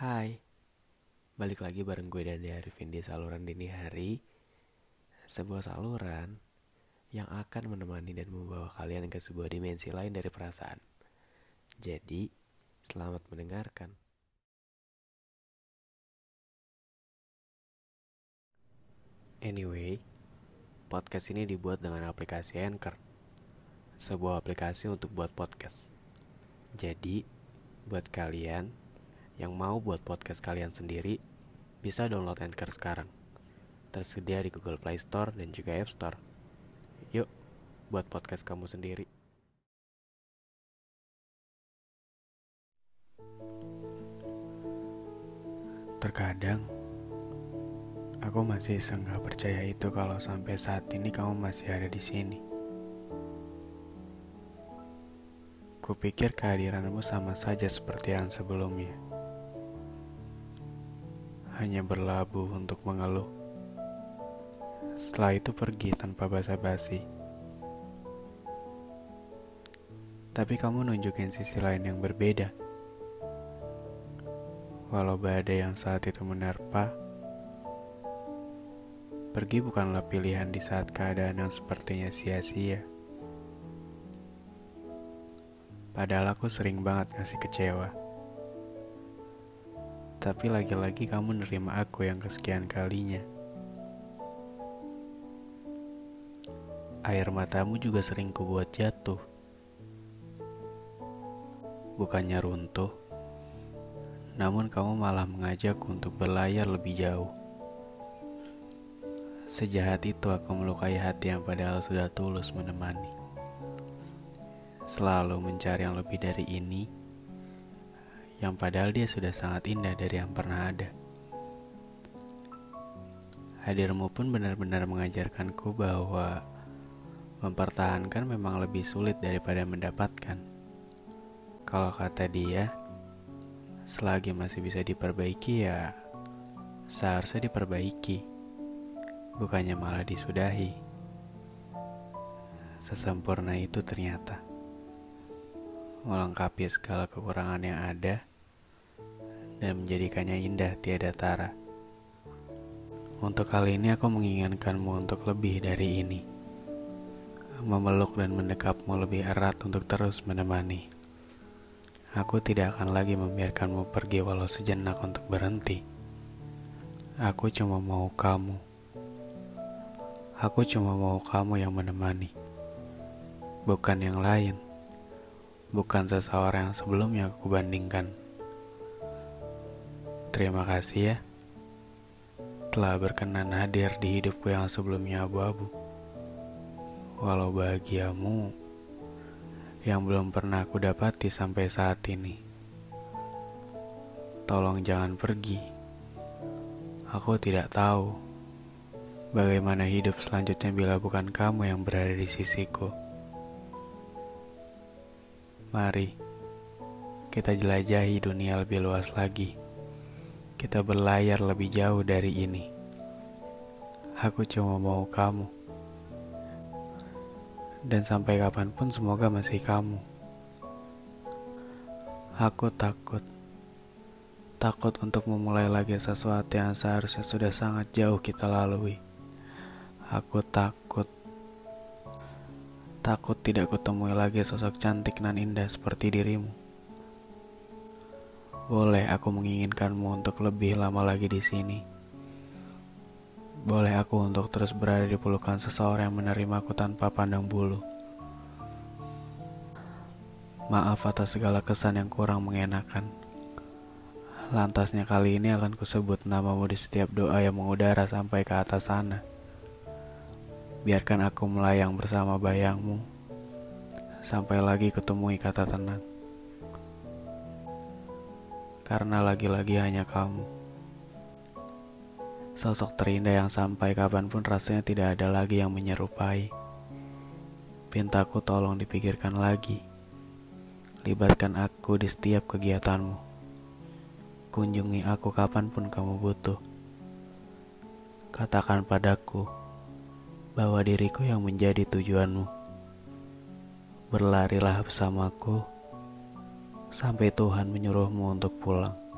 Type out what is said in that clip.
Hai, balik lagi bareng gue dan Arifin di saluran dini hari. Sebuah saluran yang akan menemani dan membawa kalian ke sebuah dimensi lain dari perasaan. Jadi, selamat mendengarkan. Anyway, podcast ini dibuat dengan aplikasi Anchor. Sebuah aplikasi untuk buat podcast. Jadi, buat kalian yang mau buat podcast kalian sendiri, bisa download Anchor sekarang. Tersedia di Google Play Store dan juga App Store. Yuk, buat podcast kamu sendiri. Terkadang, aku masih senggak percaya itu kalau sampai saat ini kamu masih ada di sini. Kupikir kehadiranmu sama saja seperti yang sebelumnya hanya berlabuh untuk mengeluh. Setelah itu pergi tanpa basa-basi. Tapi kamu nunjukin sisi lain yang berbeda. Walau badai yang saat itu menerpa, pergi bukanlah pilihan di saat keadaan yang sepertinya sia-sia. Padahal aku sering banget ngasih kecewa. Tapi lagi-lagi kamu nerima aku yang kesekian kalinya. Air matamu juga sering kubuat jatuh. Bukannya runtuh, namun kamu malah mengajakku untuk berlayar lebih jauh. Sejahat itu aku melukai hati yang padahal sudah tulus menemani. Selalu mencari yang lebih dari ini yang padahal dia sudah sangat indah dari yang pernah ada. Hadirmu pun benar-benar mengajarkanku bahwa mempertahankan memang lebih sulit daripada mendapatkan. Kalau kata dia, selagi masih bisa diperbaiki ya seharusnya diperbaiki, bukannya malah disudahi. Sesempurna itu ternyata melengkapi segala kekurangan yang ada dan menjadikannya indah tiada tara. Untuk kali ini aku menginginkanmu untuk lebih dari ini. Memeluk dan mendekapmu lebih erat untuk terus menemani. Aku tidak akan lagi membiarkanmu pergi walau sejenak untuk berhenti. Aku cuma mau kamu. Aku cuma mau kamu yang menemani. Bukan yang lain. Bukan seseorang yang sebelumnya aku bandingkan. Terima kasih ya telah berkenan hadir di hidupku yang sebelumnya abu-abu. Walau bahagiamu yang belum pernah aku dapati sampai saat ini. Tolong jangan pergi. Aku tidak tahu bagaimana hidup selanjutnya bila bukan kamu yang berada di sisiku. Mari kita jelajahi dunia lebih luas lagi kita berlayar lebih jauh dari ini. Aku cuma mau kamu. Dan sampai kapan pun semoga masih kamu. Aku takut. Takut untuk memulai lagi sesuatu yang seharusnya sudah sangat jauh kita lalui. Aku takut. Takut tidak kutemui lagi sosok cantik dan indah seperti dirimu. Boleh aku menginginkanmu untuk lebih lama lagi di sini. Boleh aku untuk terus berada di pelukan seseorang yang menerimaku tanpa pandang bulu. Maaf atas segala kesan yang kurang mengenakan. Lantasnya kali ini akan kusebut namamu di setiap doa yang mengudara sampai ke atas sana. Biarkan aku melayang bersama bayangmu, sampai lagi ketemui kata tenang karena lagi-lagi hanya kamu. Sosok terindah yang sampai kapan pun rasanya tidak ada lagi yang menyerupai. Pintaku tolong dipikirkan lagi. Libatkan aku di setiap kegiatanmu. Kunjungi aku kapan pun kamu butuh. Katakan padaku bahwa diriku yang menjadi tujuanmu. Berlarilah bersamaku sampai Tuhan menyuruhmu untuk pulang.